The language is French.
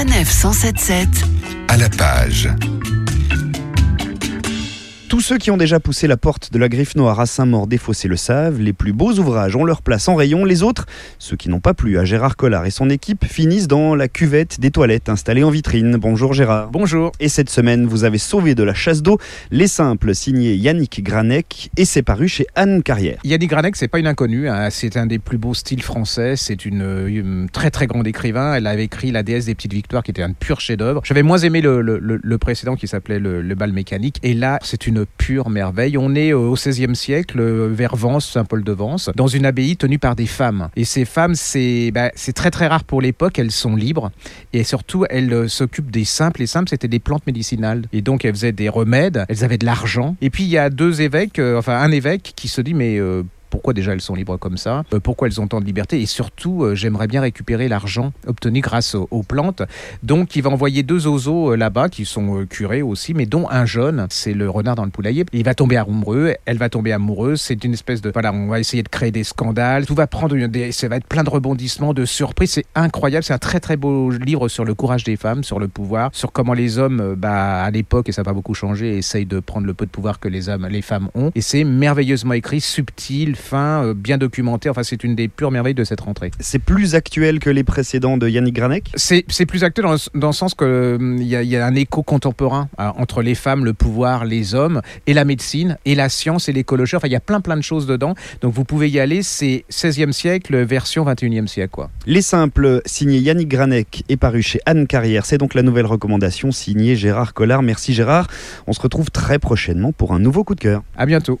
Sanef 177 à la page. Tous ceux qui ont déjà poussé la porte de la Griffe Noire à Saint-Maur défaussé le savent, les plus beaux ouvrages ont leur place en rayon, les autres, ceux qui n'ont pas plu à Gérard Collard et son équipe, finissent dans la cuvette des toilettes installées en vitrine. Bonjour Gérard. Bonjour. Et cette semaine, vous avez sauvé de la chasse d'eau Les Simples, signé Yannick Granek, et c'est paru chez Anne Carrière. Yannick Granek, c'est pas une inconnue, hein. c'est un des plus beaux styles français, c'est une, une, très très grande écrivain, elle avait écrit La déesse des petites victoires qui était un pur chef-d'œuvre. J'avais moins aimé le, le, le, précédent qui s'appelait le bal mécanique, et là c'est une pure merveille. On est au XVIe siècle, vers Vence, Saint-Paul-de-Vence, dans une abbaye tenue par des femmes. Et ces femmes, c'est bah, très très rare pour l'époque, elles sont libres. Et surtout, elles euh, s'occupent des simples. Les simples, c'était des plantes médicinales. Et donc, elles faisaient des remèdes, elles avaient de l'argent. Et puis, il y a deux évêques, euh, enfin un évêque qui se dit, mais... Euh, pourquoi déjà elles sont libres comme ça, euh, pourquoi elles ont tant de liberté, et surtout, euh, j'aimerais bien récupérer l'argent obtenu grâce aux, plantes. Donc, il va envoyer deux oiseaux euh, là-bas qui sont curés aussi, mais dont un jeune, c'est le renard dans le poulailler. Il va tomber amoureux, elle va tomber amoureuse. C'est une espèce de voilà, on va essayer de créer des scandales. Tout va prendre ça va être plein de rebondissements, de surprises. C'est incroyable. C'est un très très beau livre sur le courage des femmes, sur le pouvoir, sur comment les hommes, bah, à l'époque, et ça n'a pas beaucoup changé, essayent de prendre le peu de pouvoir que les hommes, les femmes ont. Et c'est merveilleusement écrit, subtil, fin, euh, bien documenté. Enfin, c'est une des pures merveilles de cette rentrée. C'est plus actuel que les précédents de Yannick Granek? C'est plus actuel dans, dans, le sens qu'il hum, y, y, a un écho contemporain hein, entre les femmes, le pouvoir, les hommes, et la médecine, et la science, et l'écologie. Enfin, il y a plein plein de choses dedans. Donc vous pouvez y aller. C'est 16e siècle, version 21e siècle. Quoi. Les simples, signé Yannick Granek, est paru chez Anne Carrière. C'est donc la nouvelle recommandation signée Gérard Collard. Merci Gérard. On se retrouve très prochainement pour un nouveau coup de cœur. À bientôt.